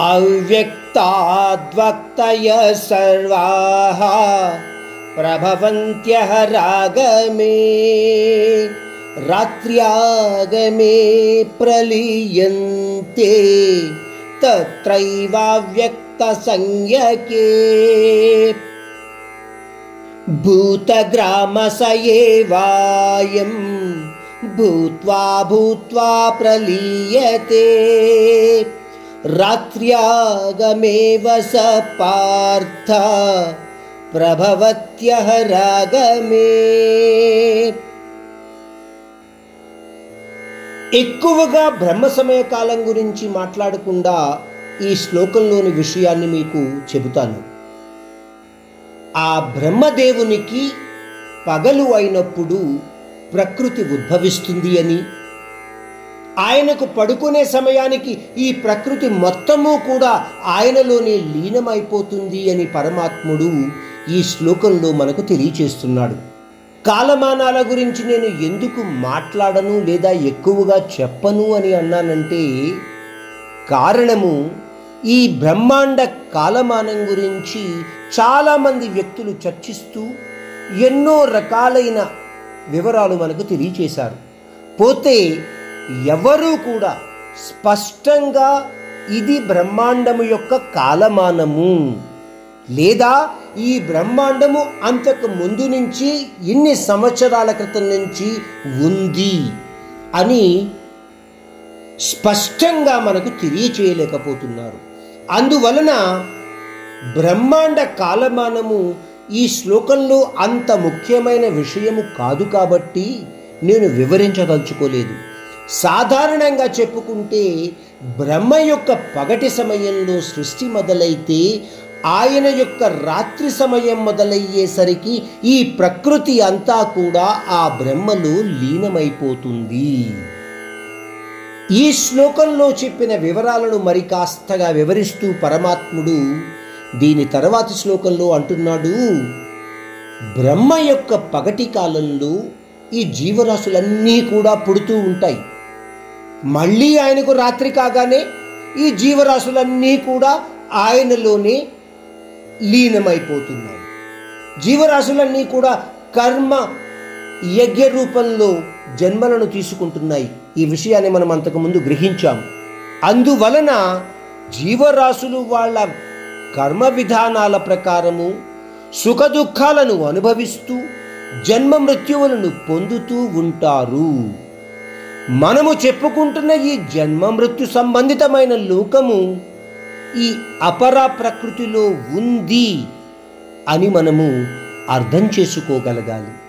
अव्यक्ताद्वक्तयः सर्वाः प्रभवन्त्यः रागमे रात्र्यागमे प्रलीयन्ते तत्रैवाव्यक्तसंज्ञके। भूतग्रामस एवायं भूत्वा भूत्वा प्रलीयते రాత్ర్యాగమేవ స పార్థ ప్రభవత్యహ రాగమే ఎక్కువగా బ్రహ్మ సమయకాలం గురించి మాట్లాడకుండా ఈ శ్లోకంలోని విషయాన్ని మీకు చెబుతాను. ఆ బ్రహ్మదేవునికి పగలు అయినప్పుడు ప్రకృతి ఉద్భవిస్తుంది అని ఆయనకు పడుకునే సమయానికి ఈ ప్రకృతి మొత్తము కూడా ఆయనలోనే లీనమైపోతుంది అని పరమాత్ముడు ఈ శ్లోకంలో మనకు తెలియచేస్తున్నాడు. కాలమానాల గురించి నేను ఎందుకు మాట్లాడను లేదా ఎక్కువగా చెప్పను అని అన్నానంటే కారణము ఈ బ్రహ్మాండ కాలమానం గురించి చాలామంది వ్యక్తులు చర్చిస్తూ ఎన్నో రకాలైన వివరాలు మనకు తెలియచేశారు. పోతే ఎవరూ కూడా స్పష్టంగా ఇది బ్రహ్మాండము యొక్క కాలమానము. లేదా ఈ బ్రహ్మాండము అంతకు ముందు నుంచి ఇన్ని సంవత్సరాల క్రితం నుంచి ఉంది అని స్పష్టంగా మనకు తెలియచేయలేకపోతున్నారు. అందువలన బ్రహ్మాండ కాలమానము ఈ శ్లోకంలో అంత ముఖ్యమైన విషయము కాదు కాబట్టి నేను వివరించదలుచుకోలేదు. సాధారణంగా చెప్పుకుంటే బ్రహ్మ యొక్క పగటి సమయంలో సృష్టి మొదలైతే ఆయన యొక్క రాత్రి సమయం మొదలయ్యేసరికి ఈ ప్రకృతి అంతా కూడా ఆ బ్రహ్మలో లీనమైపోతుంది. ఈ శ్లోకంలో చెప్పిన వివరాలను మరి కాస్తగా వివరిస్తూ పరమాత్ముడు దీని తర్వాతి శ్లోకంలో అంటున్నాడు బ్రహ్మ యొక్క పగటి కాలంలో ఈ జీవరాశులన్నీ కూడా పుడుతూ ఉంటాయి. మళ్ళీ ఆయనకు రాత్రి కాగానే ఈ జీవరాశులన్నీ కూడా ఆయనలోనే లీనమైపోతున్నాయి. జీవరాశులన్నీ కూడా కర్మ యజ్ఞ రూపంలో జన్మలను తీసుకుంటున్నాయి. ఈ విషయాన్ని మనం అంతకుముందు గ్రహించాము అందువలన జీవరాశులు వాళ్ళ కర్మ విధానాల ప్రకారము సుఖ దుఃఖాలను అనుభవిస్తూ జన్మ మృత్యువులను పొందుతూ ఉంటారు. మనము చెప్పుకుంటున్న ఈ జన్మ మృత్యు సంబంధితమైన లోకము ఈ అపర ప్రకృతిలో ఉంది అని మనము అర్థం చేసుకోగలగాలి.